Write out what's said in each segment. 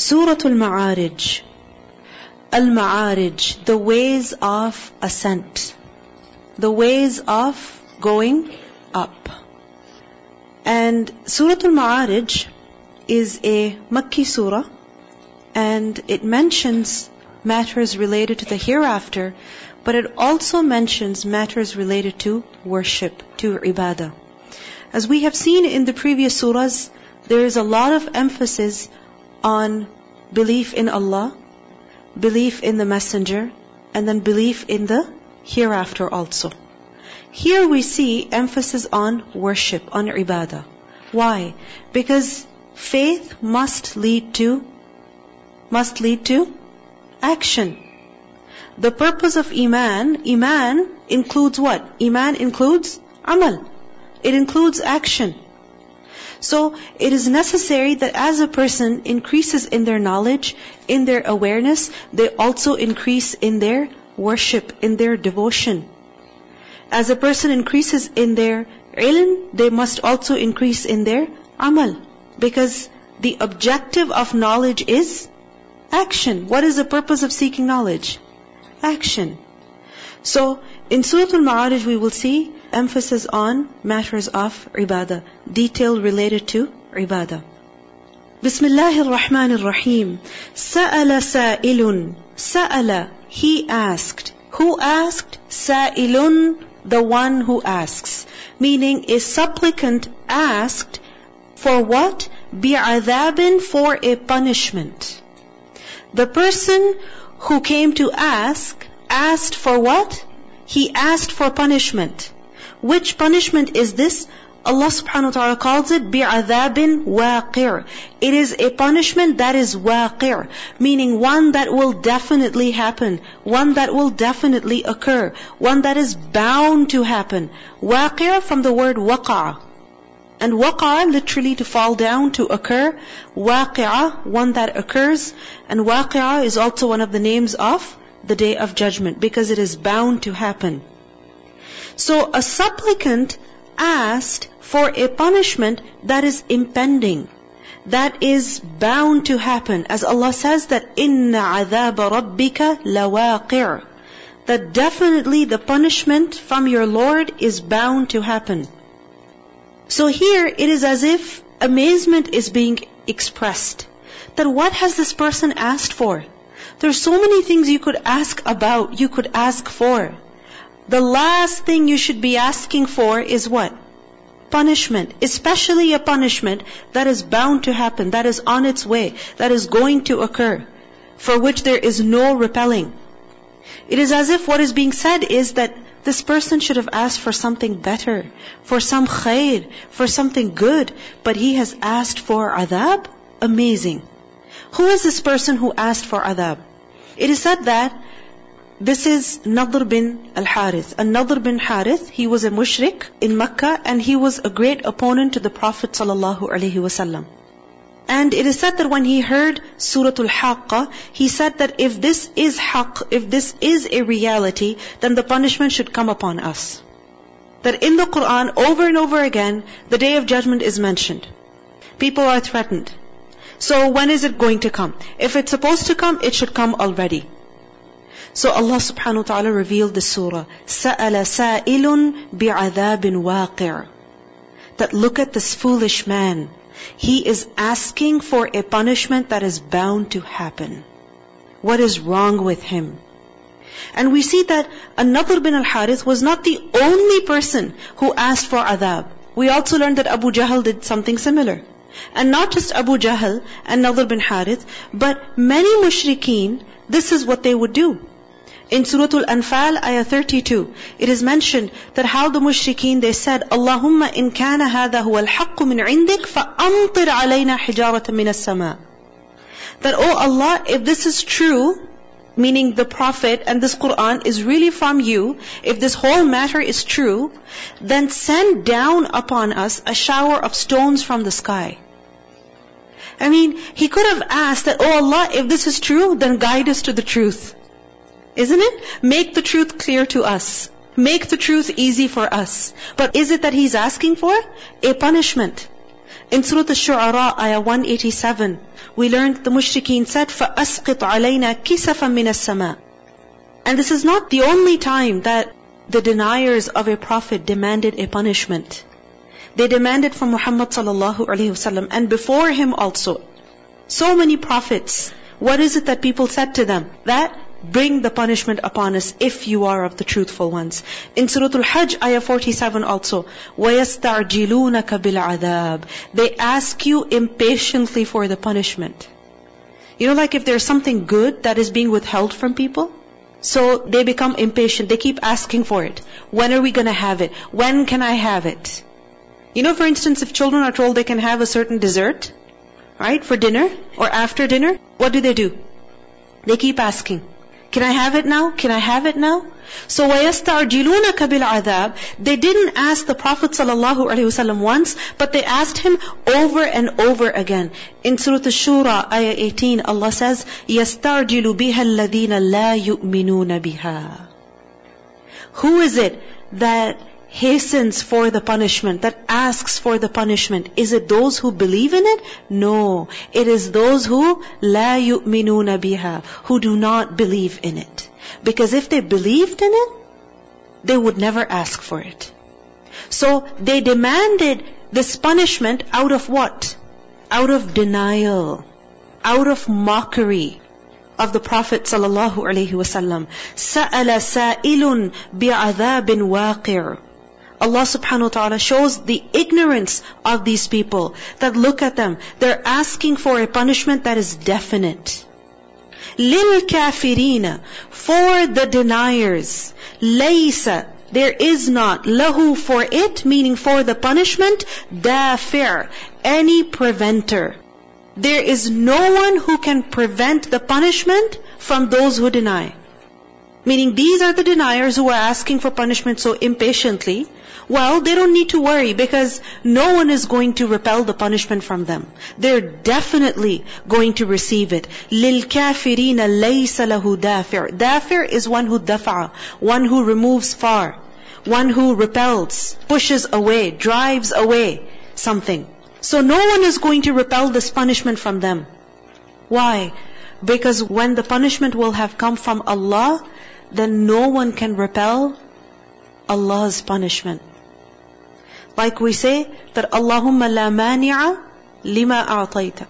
Surah Al-Ma'arij. Al-Ma'arij, the ways of ascent. The ways of going up. And Surah Al-Ma'arij is a Makki surah and it mentions matters related to the hereafter, but it also mentions matters related to worship, to ibadah. As we have seen in the previous surahs, there is a lot of emphasis on belief in Allah, belief in the messenger, and then belief in the hereafter also. Here we see emphasis on worship, on ibadah. Why? Because faith must lead to must lead to action. The purpose of Iman, Iman includes what? Iman includes amal. It includes action. So it is necessary that as a person increases in their knowledge, in their awareness, they also increase in their worship, in their devotion. As a person increases in their ilm, they must also increase in their amal. Because the objective of knowledge is action. What is the purpose of seeking knowledge? Action. So, in Surah Al-Ma'arij we will see emphasis on matters of ibadah, detail related to ibadah. Bismillah ar-Rahman ar-Rahim. Sa'ala sa'ilun. Sa'ala, he asked. Who asked? Sa'ilun, the one who asks. Meaning a supplicant asked for what? Bi'adhabin for a punishment. The person who came to ask, asked for what? He asked for punishment. Which punishment is this? Allah subhanahu wa ta'ala calls it bi'adhabin waqir. It is a punishment that is waqir, meaning one that will definitely happen, one that will definitely occur, one that is bound to happen. Waqir from the word waqa. And waqa literally to fall down, to occur. Waqi'ah, one that occurs. And waqi'ah is also one of the names of the day of judgment because it is bound to happen. So a supplicant asked for a punishment that is impending, that is bound to happen. As Allah says that إِنَّ عَذَابَ رَبِّكَ لَوَاقِعٌ That definitely the punishment from your Lord is bound to happen. So here it is as if amazement is being expressed. That what has this person asked for? There's so many things you could ask about, you could ask for. The last thing you should be asking for is what? Punishment. Especially a punishment that is bound to happen, that is on its way, that is going to occur, for which there is no repelling. It is as if what is being said is that this person should have asked for something better, for some khair, for something good, but he has asked for adab? Amazing. Who is this person who asked for adab? It is said that this is Nadr bin al-Harith. And Nadr bin Harith, he was a mushrik in Mecca and he was a great opponent to the Prophet sallallahu. And it is said that when he heard Surah Al-Haqqa, he said that if this is haqq, if this is a reality, then the punishment should come upon us. That in the Quran, over and over again, the day of judgment is mentioned. People are threatened. So when is it going to come? If it's supposed to come, it should come already. So Allah subhanahu wa ta'ala revealed the surah, سَأَلَ سَائِلٌ بِعَذَابٍ وَاقِعٍ That look at this foolish man. He is asking for a punishment that is bound to happen. What is wrong with him? And we see that An-Nadr bin al-Harith was not the only person who asked for adab. We also learned that Abu Jahl did something similar. And not just Abu Jahl and Nadr bin Harith, but many mushrikeen, this is what they would do. In Surah Al-Anfal, ayah 32, it is mentioned that how the mushrikeen, they said, Allahumma in kana hadha huwa al-haqqu min indik, fa'amtir alayna hijaratan min as-sama. That, oh Allah, if this is true, meaning the Prophet and this Quran is really from you, if this whole matter is true, then send down upon us a shower of stones from the sky. I mean, he could have asked that, oh Allah, if this is true, then guide us to the truth. Isn't it? Make the truth clear to us. Make the truth easy for us. But is it that he's asking for? A punishment. In Surah Al-Shu'ara, ayah 187, we learned the mushrikeen said, فَأَسْقِطْ عَلَيْنَا كِسَفًا مِنَ السَّمَاءِ And this is not the only time that the deniers of a prophet demanded a punishment. They demanded from Muhammad sallallahu alaihi wasallam and before him also. So many prophets. What is it that people said to them? That bring the punishment upon us if you are of the truthful ones. In Surah Al-Hajj, ayah 47 also, وَيَسْتَعْجِلُونَكَ بِالْعَذَابِ They ask you impatiently for the punishment. You know, like if there's something good that is being withheld from people, so they become impatient. They keep asking for it. When are we gonna have it? When can I have it? You know, for instance, if children are told they can have a certain dessert, right, for dinner or after dinner, what do they do? They keep asking. Can I have it now? Can I have it now? So وَيَسْتَعْجِلُونَكَ بِالْعَذَابِ They didn't ask the Prophet ﷺ once, but they asked him over and over again. In Surah Ash-Shura, ayah 18, Allah says, يَسْتَعْجِلُ بِهَا الَّذِينَ لَا يُؤْمِنُونَ بِهَا Who is it that hastens for the punishment, that asks for the punishment. Is it those who believe in it? No. It is those who la yu'minuna biha, who do not believe in it. Because if they believed in it, they would never ask for it. So they demanded this punishment out of what? Out of denial, out of mockery of the Prophet sallallahu alaihi wasallam. سأل سائل بعذاب واقع Allah subhanahu wa ta'ala shows the ignorance of these people that look at them. They're asking for a punishment that is definite. Lil kafirina, for the deniers, laysa, there is not, lahu for it, meaning for the punishment, dafir, any preventer. There is no one who can prevent the punishment from those who deny. Meaning these are the deniers who are asking for punishment so impatiently Well, they don't need to worry because no one is going to repel the punishment from them. They're definitely going to receive it. لِلْكَافِرِينَ لَيْسَ لَهُ دَافِعٌ Dafir is one who dafa, one who removes far, one who repels, pushes away, drives away something. So no one is going to repel this punishment from them. Why? Because when the punishment will have come from Allah, then no one can repel Allah's punishment. Like we say that Allahumma la mani'a lima a'tayta.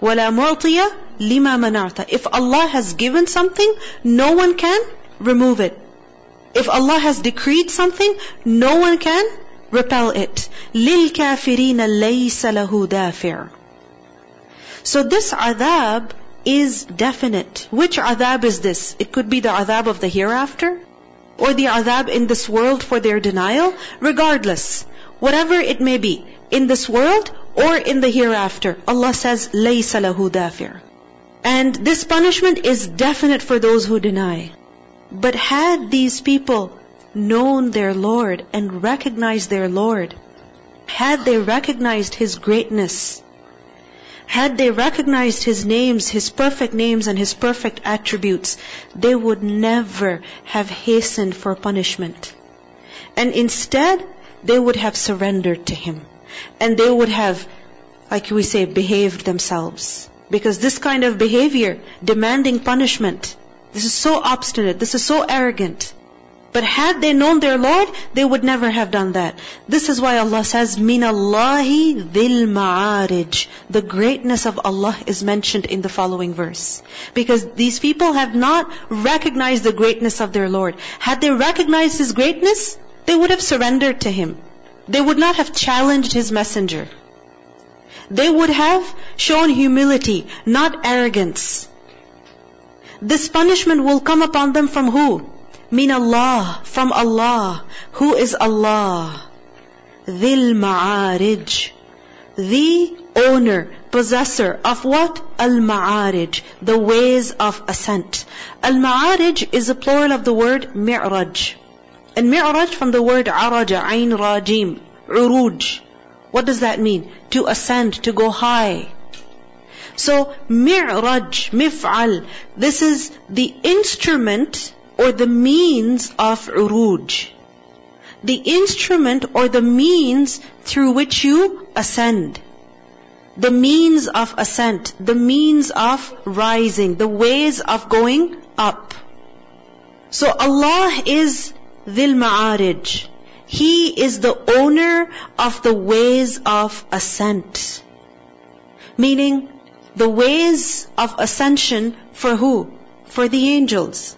Wa la mu'tiya lima mana'ta. If Allah has given something, no one can remove it. If Allah has decreed something, no one can repel it. لِلْكَافِرِينَ لَيْسَ لَهُ دَافِعٌ So this adab is definite. Which adab is this? It could be the adab of the hereafter, or the adab in this world for their denial. Regardless, whatever it may be, in this world or in the hereafter. Allah says, لَيْسَ لَهُ دَافِرٌ And this punishment is definite for those who deny. But had these people known their Lord and recognized their Lord, had they recognized His greatness, had they recognized His names, His perfect names and His perfect attributes, they would never have hastened for punishment. And instead, they would have surrendered to Him. And they would have, like we say, behaved themselves. Because this kind of behavior, demanding punishment, this is so obstinate, this is so arrogant. But had they known their Lord, they would never have done that. This is why Allah says, Min Allahi dhil ma'arij. The greatness of Allah is mentioned in the following verse. Because these people have not recognized the greatness of their Lord. Had they recognized His greatness, they would have surrendered to him. They would not have challenged his messenger. They would have shown humility, not arrogance. This punishment will come upon them from who? Min Allah, from Allah. Who is Allah? Dhil Ma'arij. The owner, possessor of what? Al-Ma'arij, the ways of ascent. Al-Ma'arij is a plural of the word Mi'raj. And mi'raj from the word araja, ayn rajim, uruj. What does that mean? To ascend, to go high. So mi'raj, mif'al, this is the instrument or the means of uruj. The instrument or the means through which you ascend. the means of ascent, the means of rising, the ways of going up. So Allah is Dhil Ma'arij. He is the owner of the ways of ascent. Meaning, the ways of ascension for who? For the angels.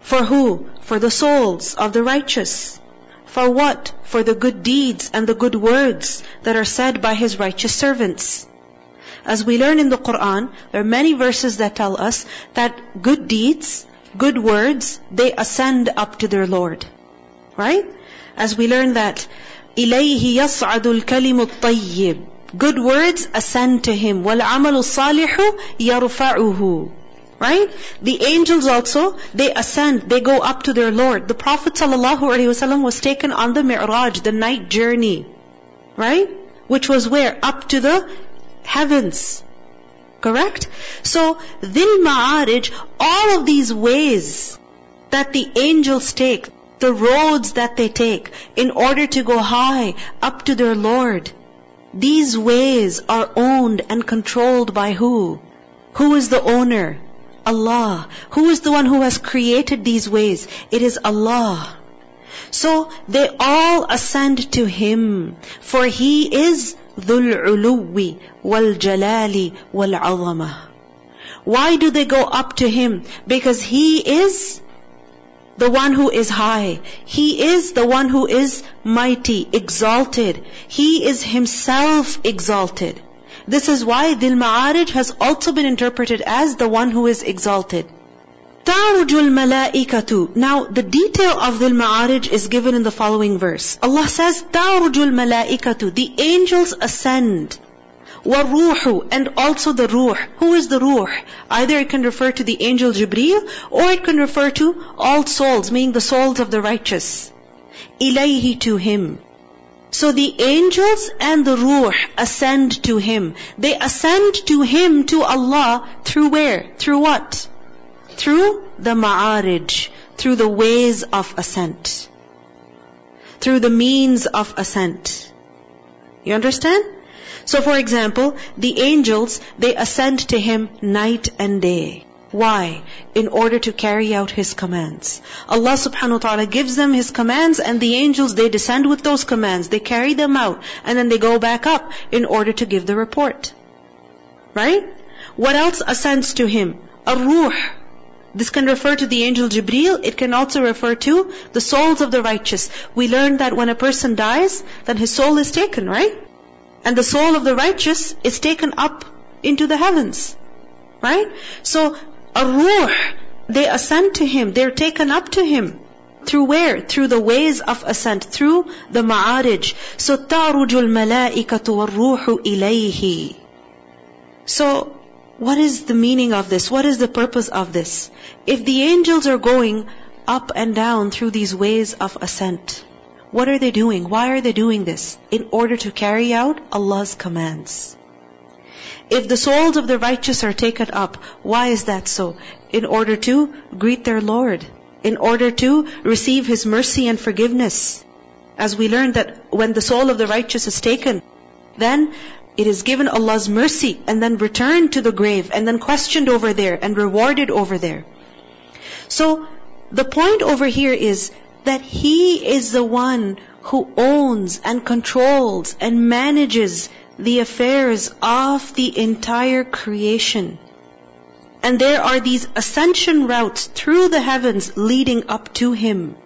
For who? For the souls of the righteous. For what? For the good deeds and the good words that are said by His righteous servants. As we learn in the Quran, there are many verses that tell us that good deeds, good words, they ascend up to their Lord. Right? As we learn that, إِلَيْهِ يَصْعَدُ الْكَلِمُ الطَّيِّبُ Good words ascend to Him. وَالْعَمَلُ الصَّالِحُ يَرْفَعُهُ Right? The angels also, they ascend, they go up to their Lord. The Prophet ﷺ was taken on the Mi'raj, the night journey. Right? Which was where? Up to the heavens. Correct? So, Dhil Ma'arij, all of these ways that the angels take, the roads that they take, in order to go high, up to their Lord, these ways are owned and controlled by who? Who is the owner? Allah. Who is the one who has created these ways? It is Allah. So they all ascend to Him, for He is Wal Jalali wal Azama. Why do they go up to Him? Because He is the one who is high. He is the one who is mighty, exalted. He is Himself exalted. This is why Dhil Ma'arij has also been interpreted as the one who is exalted. Ta'rujul malaikatu. Now, the detail of Dhil Ma'arij is given in the following verse. Allah says, Ta'rujul malaikatu. The angels ascend. وَالرُّوحُ And also the ruh. Who is the ruh? Either it can refer to the angel Jibreel, or it can refer to all souls, meaning the souls of the righteous. إِلَيْهِ to him. So the angels and the ruh ascend to him. They ascend to him, to Allah, through where? Through what? Through the ma'arij, through the ways of ascent. Through the means of ascent. You understand? So for example, the angels, they ascend to him night and day. Why? In order to carry out His commands. Allah subhanahu wa ta'ala gives them His commands and the angels, they descend with those commands. They carry them out and then they go back up in order to give the report. Right? What else ascends to Him? A ruh. This can refer to the angel Jibreel. It can also refer to the souls of the righteous. We learned that when a person dies, then his soul is taken, right? And the soul of the righteous is taken up into the heavens. Right? So a ruh. They ascend to him. They're taken up to him. Through where? Through the ways of ascent. Through the ma'arij. So تَعْرُجُ الْمَلَائِكَةُ وَالرُّوحُ إِلَيْهِ So, what is the meaning of this? What is the purpose of this? If the angels are going up and down through these ways of ascent, what are they doing? Why are they doing this? In order to carry out Allah's commands. If the souls of the righteous are taken up, why is that so? In order to greet their Lord. In order to receive His mercy and forgiveness. As we learned that when the soul of the righteous is taken, then it is given Allah's mercy and then returned to the grave and then questioned over there and rewarded over there. So, the point over here is that He is the one who owns and controls and manages the affairs of the entire creation. And there are these ascension routes through the heavens leading up to Him.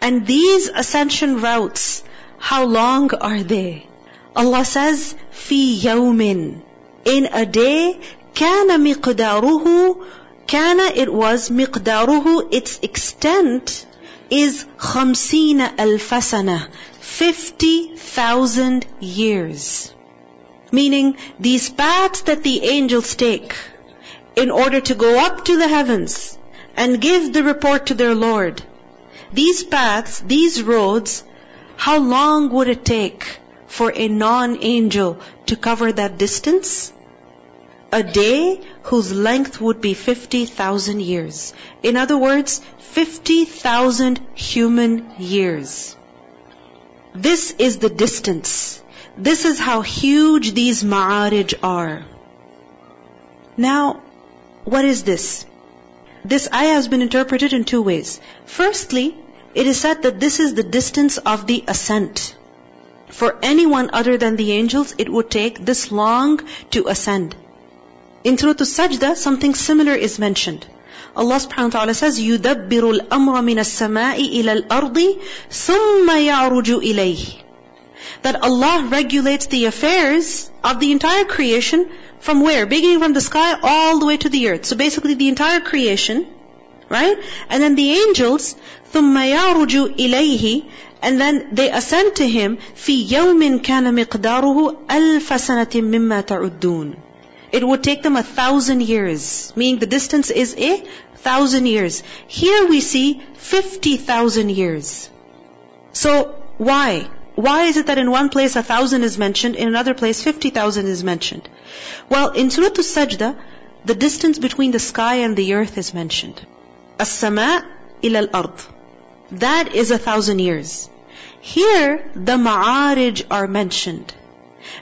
And these ascension routes, how long are they? Allah says, fi yawmin, in a day, kana miqdaruhu, kana it was miqdaruhu, its extent is khamsina alfasana, 50,000 years. Meaning these paths that the angels take in order to go up to the heavens and give the report to their Lord. These paths, these roads, how long would it take? For a non-angel to cover that distance? A day whose length would be 50,000 years. In other words, 50,000 human years. This is the distance. This is how huge these ma'arij are. Now, what is this? This ayah has been interpreted in two ways. Firstly, it is said that this is the distance of the ascent. For anyone other than the angels, it would take this long to ascend. In Surah Al-Sajda, something similar is mentioned. Allah subhanahu wa ta'ala says, يُدَبِّرُ الْأَمْرَ مِنَ السَّمَاءِ إِلَى الْأَرْضِ ثُمَّ يَعْرُجُ إِلَيْهِ That Allah regulates the affairs of the entire creation from where? Beginning from the sky all the way to the earth. So basically the entire creation, right? And then the angels, ثُمَّ يَعْرُجُ إِلَيْهِ and then they ascend to him في يوم كان مقداره ألف سنة مما تعدون it would take them a thousand years, meaning the distance is a thousand years. Here we see 50,000 years. So, why? Why is it that in one place a thousand is mentioned, in another place 50,000 is mentioned? Well, in Surah Al-Sajda, the distance between the sky and the earth is mentioned. As-sama' ila al-ard. That is a thousand years. Here, the ma'arij are mentioned.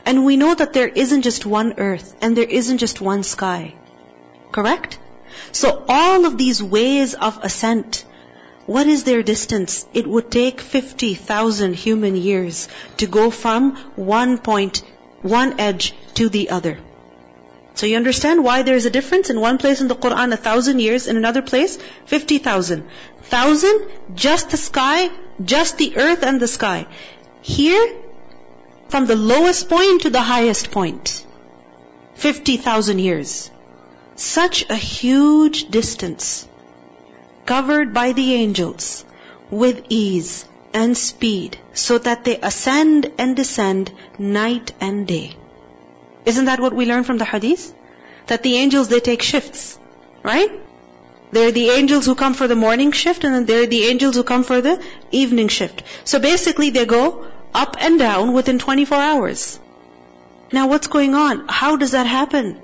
And we know that there isn't just one earth and there isn't just one sky. Correct? So all of these ways of ascent, what is their distance? It would take 50,000 human years to go from one point, one edge to the other. So you understand why there is a difference? In one place in the Quran, a thousand years, in another place, 50,000. Thousand, just the sky, just the earth and the sky. Here, from the lowest point to the highest point. 50,000 years. Such a huge distance covered by the angels with ease and speed so that they ascend and descend night and day. Isn't that what we learn from the hadith? That the angels, they take shifts, right? They're the angels who come for the morning shift and then they're the angels who come for the evening shift. So basically they go up and down within 24 hours. Now what's going on? How does that happen?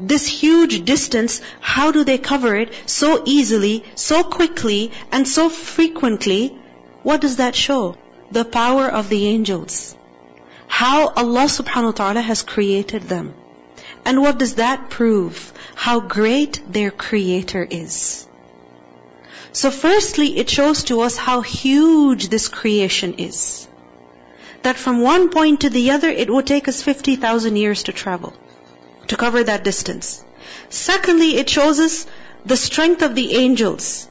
This huge distance, how do they cover it so easily, so quickly, and so frequently? What does that show? The power of the angels. How Allah subhanahu wa ta'ala has created them. And what does that prove? How great their creator is. So firstly, it shows to us how huge this creation is that from one point to the other, it would take us 50,000 years to travel, to cover that distance. Secondly, it shows us the strength of the angels.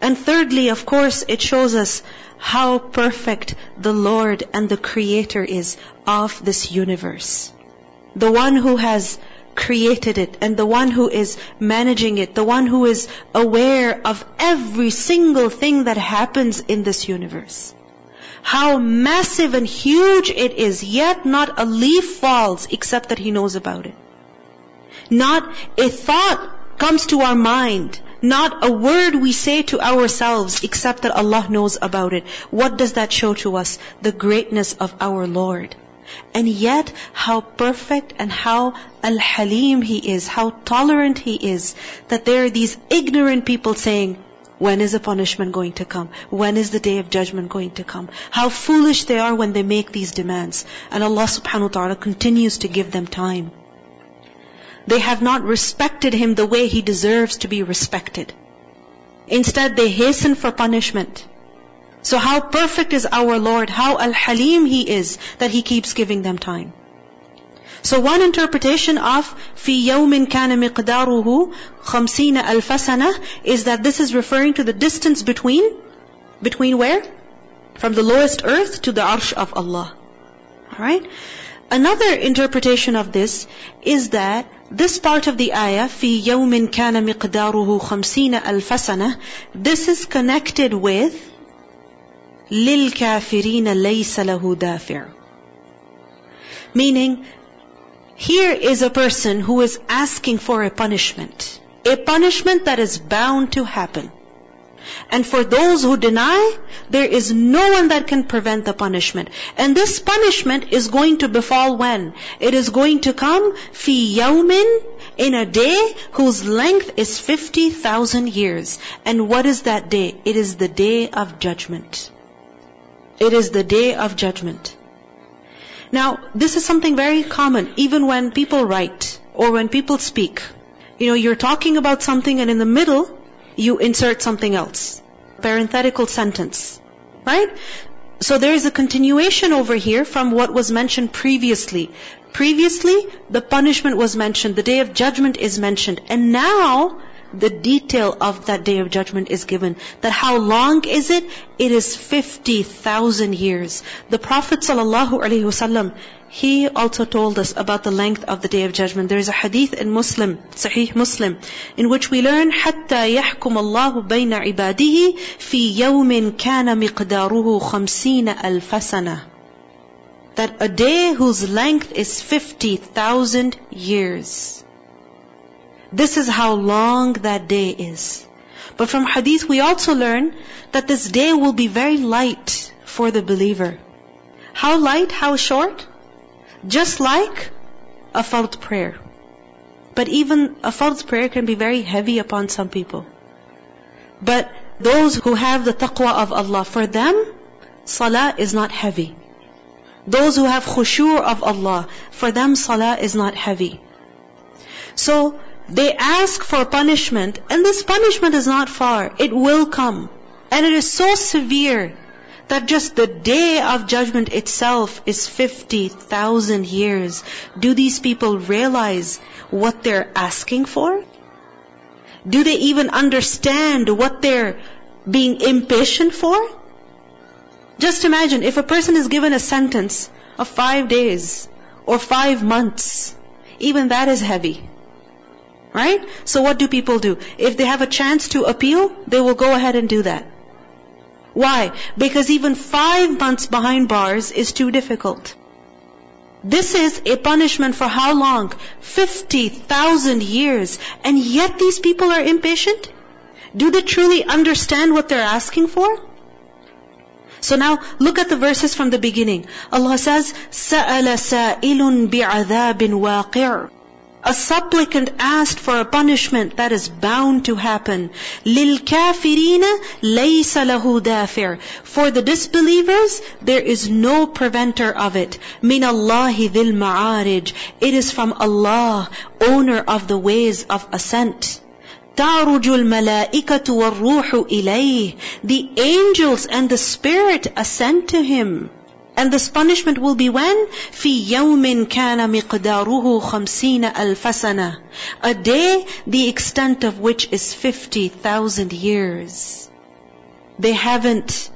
And thirdly, of course, it shows us how perfect the Lord and the Creator is of this universe. The one who has created it and the one who is managing it, the one who is aware of every single thing that happens in this universe how massive and huge it is, yet not a leaf falls except that He knows about it. Not a thought comes to our mind, not a word we say to ourselves except that Allah knows about it. What does that show to us? The greatness of our Lord. And yet, how perfect and how al-halim He is, how tolerant He is, that there are these ignorant people saying, when is the punishment going to come? When is the day of judgment going to come? How foolish they are when they make these demands. And Allah subhanahu wa ta'ala continues to give them time They have not respected Him the way He deserves to be respected. Instead, they hasten for punishment. So how perfect is our Lord, how al-halim He is, that He keeps giving them time. So one interpretation of في يوم كان مقداره خمسين ألف سنة is that this is referring to the distance between, between where? From the lowest earth to the arsh of Allah. Alright? Another interpretation of this is that this part of the ayah, في يوم كان مقداره خمسين ألف سنة, this is connected with للكافرين ليس له دافع. Meaning, here is a person who is asking for a punishment. A punishment that is bound to happen. And for those who deny, there is no one that can prevent the punishment. And this punishment is going to befall when? It is going to come fi yawmin in a day whose length is 50,000 years. And what is that day? It is the day of judgment. It is the day of judgment. Now, this is something very common, even when people write or when people speak. You know, you're talking about something and in the middle, you insert something else. Parenthetical sentence. Right? So there is a continuation over here from what was mentioned previously. Previously, the punishment was mentioned, the day of judgment is mentioned, and now the detail of that day of judgment is given. That how long is it? It is 50,000 years. The Prophet ﷺ, he also told us about the length of the day of judgment. There is a hadith in Muslim, Sahih Muslim, in which we learn, حَتَّى يَحْكُمَ اللَّهُ بَيْنَ عِبَادِهِ فِي يَوْمٍ كَانَ مِقْدَارُهُ خَمْسِينَ أَلْفَ سَنَةً That a day whose length is 50,000 years. This is how long that day is. But from hadith we also learn that this day will be very light for the believer. How light, how short? Just like a fard prayer. But even a fard prayer can be very heavy upon some people. But those who have the taqwa of Allah, for them, salah is not heavy. Those who have khushu' of Allah, for them salah is not heavy. So, they ask for punishment, and this punishment is not far. It will come. And it is so severe that just the day of judgment itself is 50,000 years. Do these people realize what they're asking for? Do they even understand what they're being impatient for? Just imagine if a person is given a sentence of five days or five months, even that is heavy. Right? So what do people do? If they have a chance to appeal, they will go ahead and do that. Why? Because even five months behind bars is too difficult. This is a punishment for how long? 50,000 years. And yet these people are impatient? Do they truly understand what they're asking for? So now look at the verses from the beginning. Allah says, سَأَلَ سَائِلٌ بِعَذَابٍ وَاقِعٍ a supplicant asked for a punishment that is bound to happen. لِلْكَافِرِينَ لَيْسَ لَهُ دَافِعٌ For the disbelievers, there is no preventer of it. مِنَ اللَّهِ ذِي الْمَعَارِجِ It is from Allah, owner of the ways of ascent. تَعْرُجُ الْمَلَائِكَةُ وَالرُّوحُ إِلَيْهِ The angels and the spirit ascend to Him. And this punishment will be when? في يوم كان مقداره خمسين ألف سنة. A day the extent of which is 50,000 years. They haven't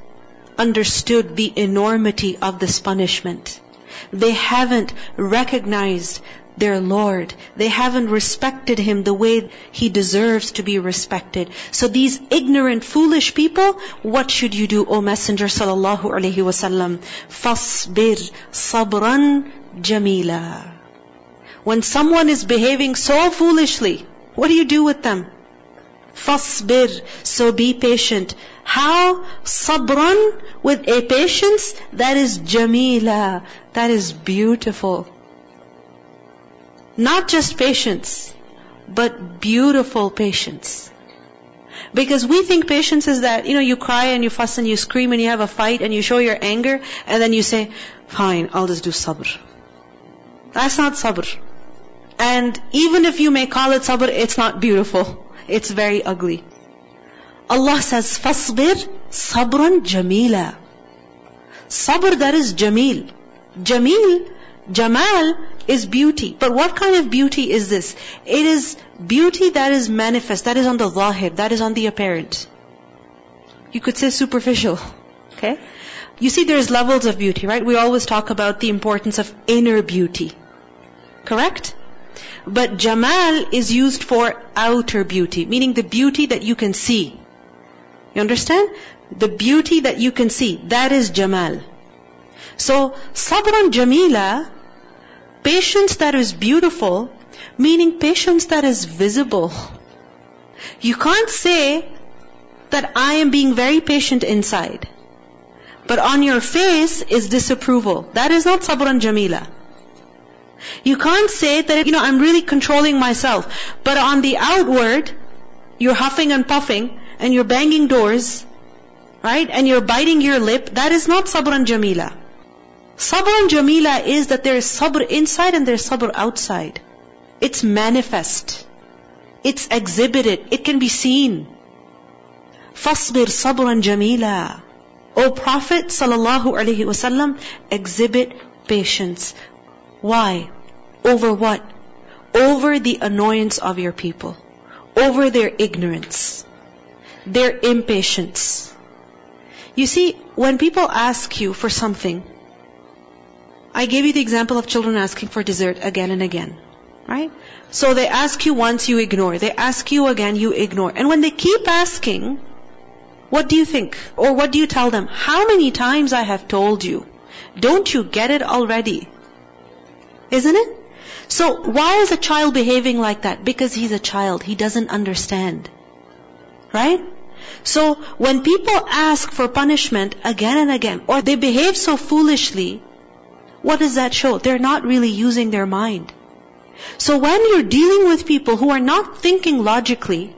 understood the enormity of this punishment. They haven't recognized their Lord. They haven't respected Him the way He deserves to be respected. So these ignorant, foolish people, what should you do, O Messenger sallallahu alaihi wasallam? Fasbir sabran jamila. When someone is behaving so foolishly, what do you do with them? Fasbir. So be patient. How? Sabran with a patience that is jamila. That is beautiful. Not just patience, but beautiful patience. Because we think patience is that, you know, you cry and you fuss and you scream and you have a fight and you show your anger and then you say, fine, I'll just do sabr. That's not sabr. And even if you may call it sabr, it's not beautiful. It's very ugly. Allah says, فَاصْبِرْ sabran jamila. Sabr that is jamil. Jamil, jamal is beauty. But what kind of beauty is this? It is beauty that is manifest, that is on the zahir, that is on the apparent. You could say superficial. Okay? You see there's levels of beauty, right? We always talk about the importance of inner beauty. Correct? But Jamal is used for outer beauty, meaning the beauty that you can see. You understand? The beauty that you can see, that is Jamal. So, Sabran Jamila Patience that is beautiful, meaning patience that is visible. You can't say that I am being very patient inside. But on your face is disapproval. That is not sabran jamila. You can't say that, you know, I'm really controlling myself. But on the outward, you're huffing and puffing and you're banging doors, right? And you're biting your lip. That is not sabran jamila. Sabr jamila is that there is sabr inside and there is sabr outside. It's manifest. It's exhibited. It can be seen. Fasbir sabran jamila. O Prophet sallallahu alaihi wasallam, exhibit patience. Why? Over what? Over the annoyance of your people. Over their ignorance. Their impatience. You see, when people ask you for something, I gave you the example of children asking for dessert again and again. Right? So they ask you once, you ignore. They ask you again, you ignore. And when they keep asking, what do you think? Or what do you tell them? How many times I have told you? Don't you get it already? Isn't it? So why is a child behaving like that? Because he's a child. He doesn't understand. Right? So when people ask for punishment again and again, or they behave so foolishly, what does that show? They're not really using their mind. So when you're dealing with people who are not thinking logically,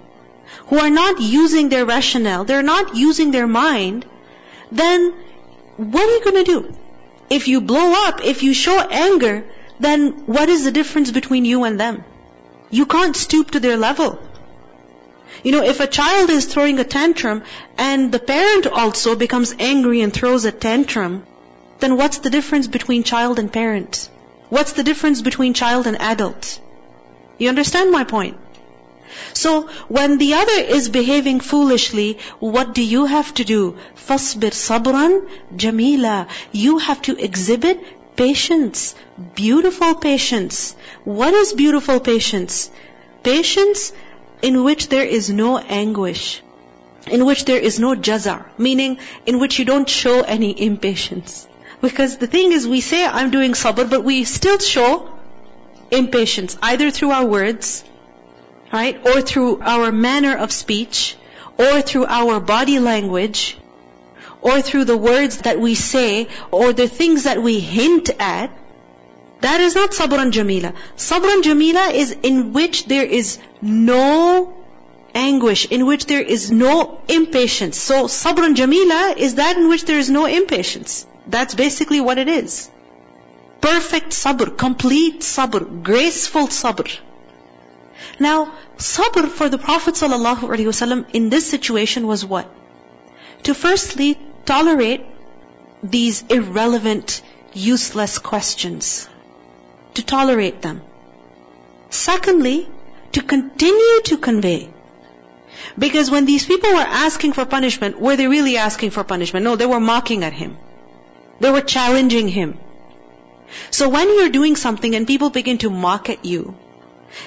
who are not using their rationale, they're not using their mind, then what are you going to do? If you blow up, if you show anger, then what is the difference between you and them? You can't stoop to their level. You know, if a child is throwing a tantrum and the parent also becomes angry and throws a tantrum, then what's the difference between child and parent? What's the difference between child and adult? You understand my point? So when the other is behaving foolishly, what do you have to do? Fasbir sabran jamila. You have to exhibit patience, beautiful patience. What is beautiful patience? Patience in which there is no anguish, in which there is no jaza, meaning in which you don't show any impatience. Because the thing is, we say, I'm doing sabr, but we still show impatience. Either through our words, right? Or through our manner of speech, or through our body language, or through the words that we say, or the things that we hint at, that is not sabran jamila. Sabran jamila is in which there is no anguish, in which there is no impatience. So sabran jamila is that in which there is no impatience. That's basically what it is. Perfect sabr, complete sabr, graceful sabr. Now, sabr for the Prophet ﷺ in this situation was what? To firstly tolerate these irrelevant, useless questions. To tolerate them. Secondly, to continue to convey. Because when these people were asking for punishment, were they really asking for punishment? No, they were mocking at him. They were challenging him. So when you're doing something and people begin to mock at you,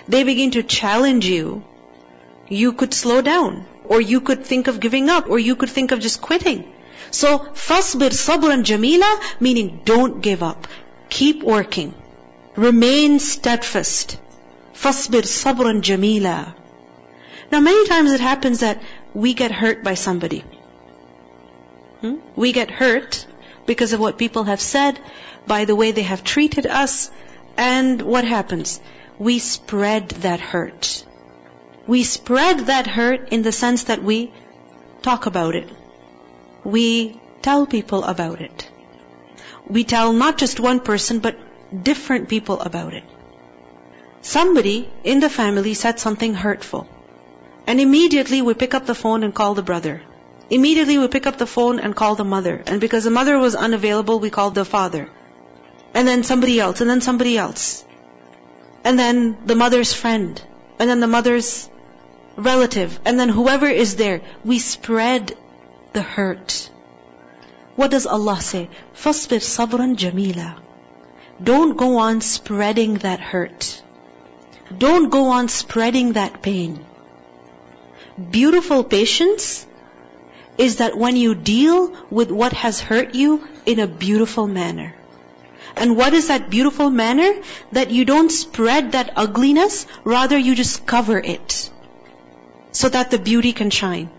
they begin to challenge you, you could slow down, or you could think of giving up, or you could think of just quitting. So, fasbir sabran jamila, meaning don't give up. Keep working. Remain steadfast. Fasbir sabran jamila. Now many times it happens that we get hurt by somebody. Hmm? We get hurt because of what people have said, by the way they have treated us, and what happens? we spread that hurt. We spread that hurt in the sense that we talk about it. We tell people about it. We tell not just one person, but different people about it. Somebody in the family said something hurtful. And immediately we pick up the phone and call the brother. Immediately we pick up the phone and call the mother. And because the mother was unavailable, we called the father. And then somebody else, and then somebody else and then the mother's friend, and then the mother's relative, and then whoever is there. We spread the hurt. What does Allah say? فَاصْبِرْ صَبْرًا جَمِيلًا Don't go on spreading that hurt. Don't go on spreading that pain. Beautiful patience is that when you deal with what has hurt you in a beautiful manner. And what is that beautiful manner? That you don't spread that ugliness, rather you just cover it. So that the beauty can shine.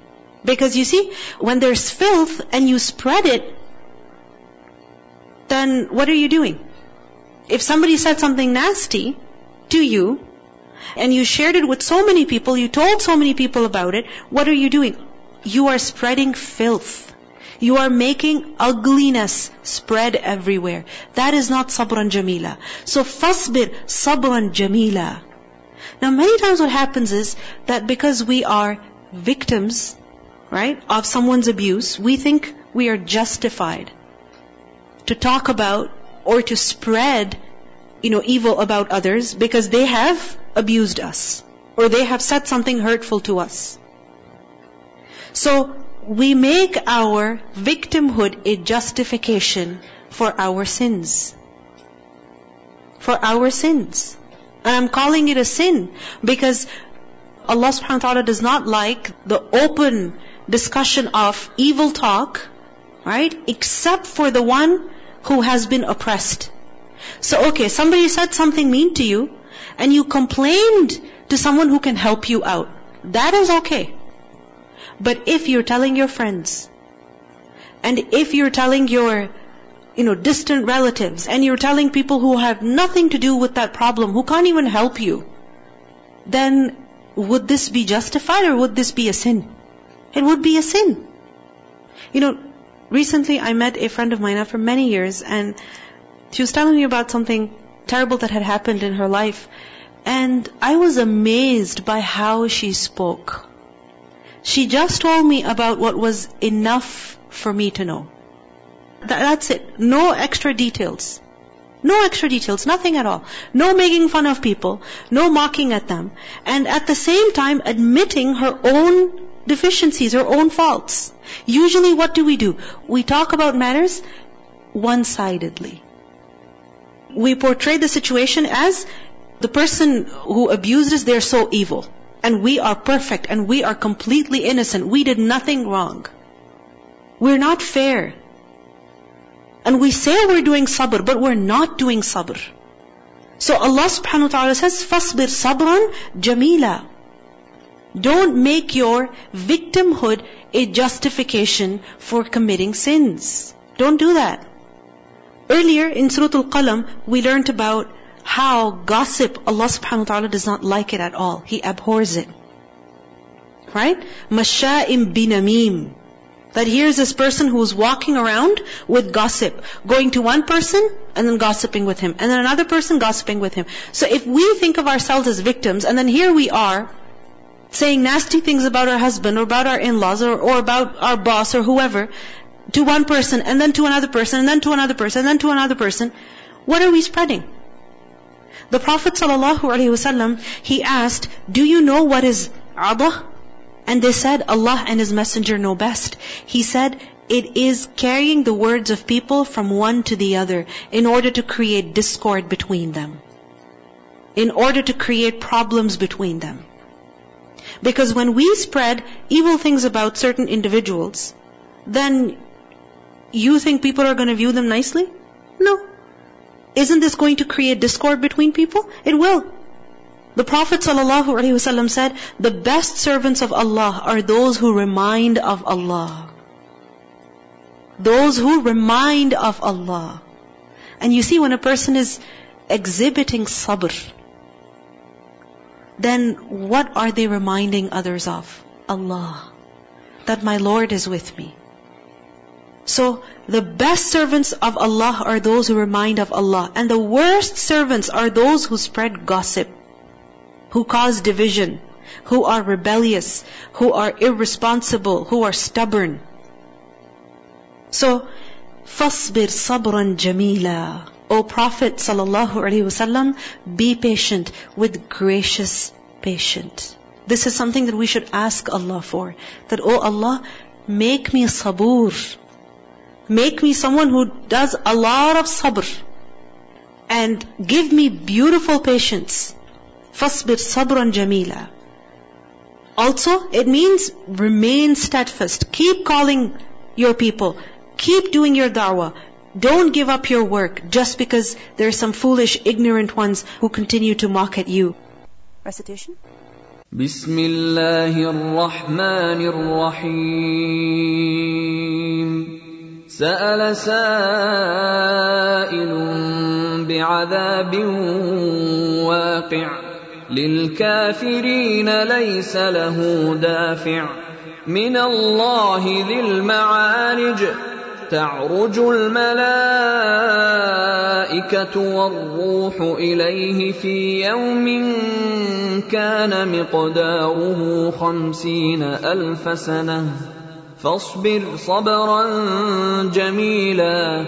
Because you see, when there's filth and you spread it, then what are you doing? If somebody said something nasty to you, and you shared it with so many people, you told so many people about it, what are you doing? You are spreading filth. You are making ugliness spread everywhere. That is not sabran jamila. So fasbir sabran jamila. Now many times what happens is that because we are victims, right, of someone's abuse, we think we are justified to talk about or to spread, you know, evil about others because they have abused us or they have said something hurtful to us. So we make our victimhood a justification for our sins. For our sins. And I'm calling it a sin because Allah subhanahu wa ta'ala does not like the open discussion of evil talk, right? Except for the one who has been oppressed. So okay, somebody said something mean to you and you complained to someone who can help you out. That is okay. But if you're telling your friends, and if you're telling your, you know, distant relatives, and you're telling people who have nothing to do with that problem, who can't even help you, then would this be justified or would this be a sin? It would be a sin. You know, recently I met a friend of mine after many years and she was telling me about something terrible that had happened in her life. And I was amazed by how she spoke. She just told me about what was enough for me to know. That's it. No extra details. No extra details, nothing at all. No making fun of people, no mocking at them. And at the same time admitting her own deficiencies, her own faults. Usually what do we do? We talk about matters one-sidedly. We portray the situation as the person who abused us, they're so evil and we are perfect and we are completely innocent. We did nothing wrong. We're not fair. And we say we're doing sabr, but we're not doing sabr. So Allah subhanahu wa ta'ala says, فَاصْبِرْ صَبْرًا جَمِيلًا Don't make your victimhood a justification for committing sins. Don't do that. Earlier in Surah Al-Qalam, we learned about how gossip, Allah subhanahu wa ta'ala does not like it at all. He abhors it. Right? Masha'im binamim. That here's this person who's walking around with gossip, going to one person and then gossiping with him, and then another person gossiping with him. So if we think of ourselves as victims, and then here we are, saying nasty things about our husband, or about our in-laws, or, or about our boss, or whoever, to one person, and then to another person, and then to another person, and then to another person, what are we spreading? The Prophet ﷺ, he asked, do you know what is adah? And they said, Allah and His Messenger know best. He said, it is carrying the words of people from one to the other in order to create discord between them. In order to create problems between them. Because when we spread evil things about certain individuals, then you think people are going to view them nicely? No. Isn't this going to create discord between people? It will. The Prophet ﷺ said, the best servants of Allah are those who remind of Allah. Those who remind of Allah. And you see when a person is exhibiting sabr, then what are they reminding others of? Allah. That my Lord is with me. So the best servants of Allah are those who remind of Allah. And the worst servants are those who spread gossip, who cause division, who are rebellious, who are irresponsible, who are stubborn. So, فَاصْبِرْ صَبْرًا جَمِيلًا O Prophet sallallahu alaihi wasallam, be patient with gracious patience. This is something that we should ask Allah for. That, oh Allah, make me sabur. Make me someone who does a lot of sabr. And give me beautiful patience. فَاصْبِرْ صَبْرًا جَمِيلًا Also, it means remain steadfast. Keep calling your people. Keep doing your da'wah. Don't give up your work just because there are some foolish, ignorant ones who continue to mock at you. Recitation? بسم الله الرحمن الرحيم سأل سائل بعذاب واقع للكافرين ليس له دافع من الله ذي المعارج تعرج الملائكة والروح إليه في يوم كان مقداره خمسين ألف سنة فاصبر صبرا جميلا.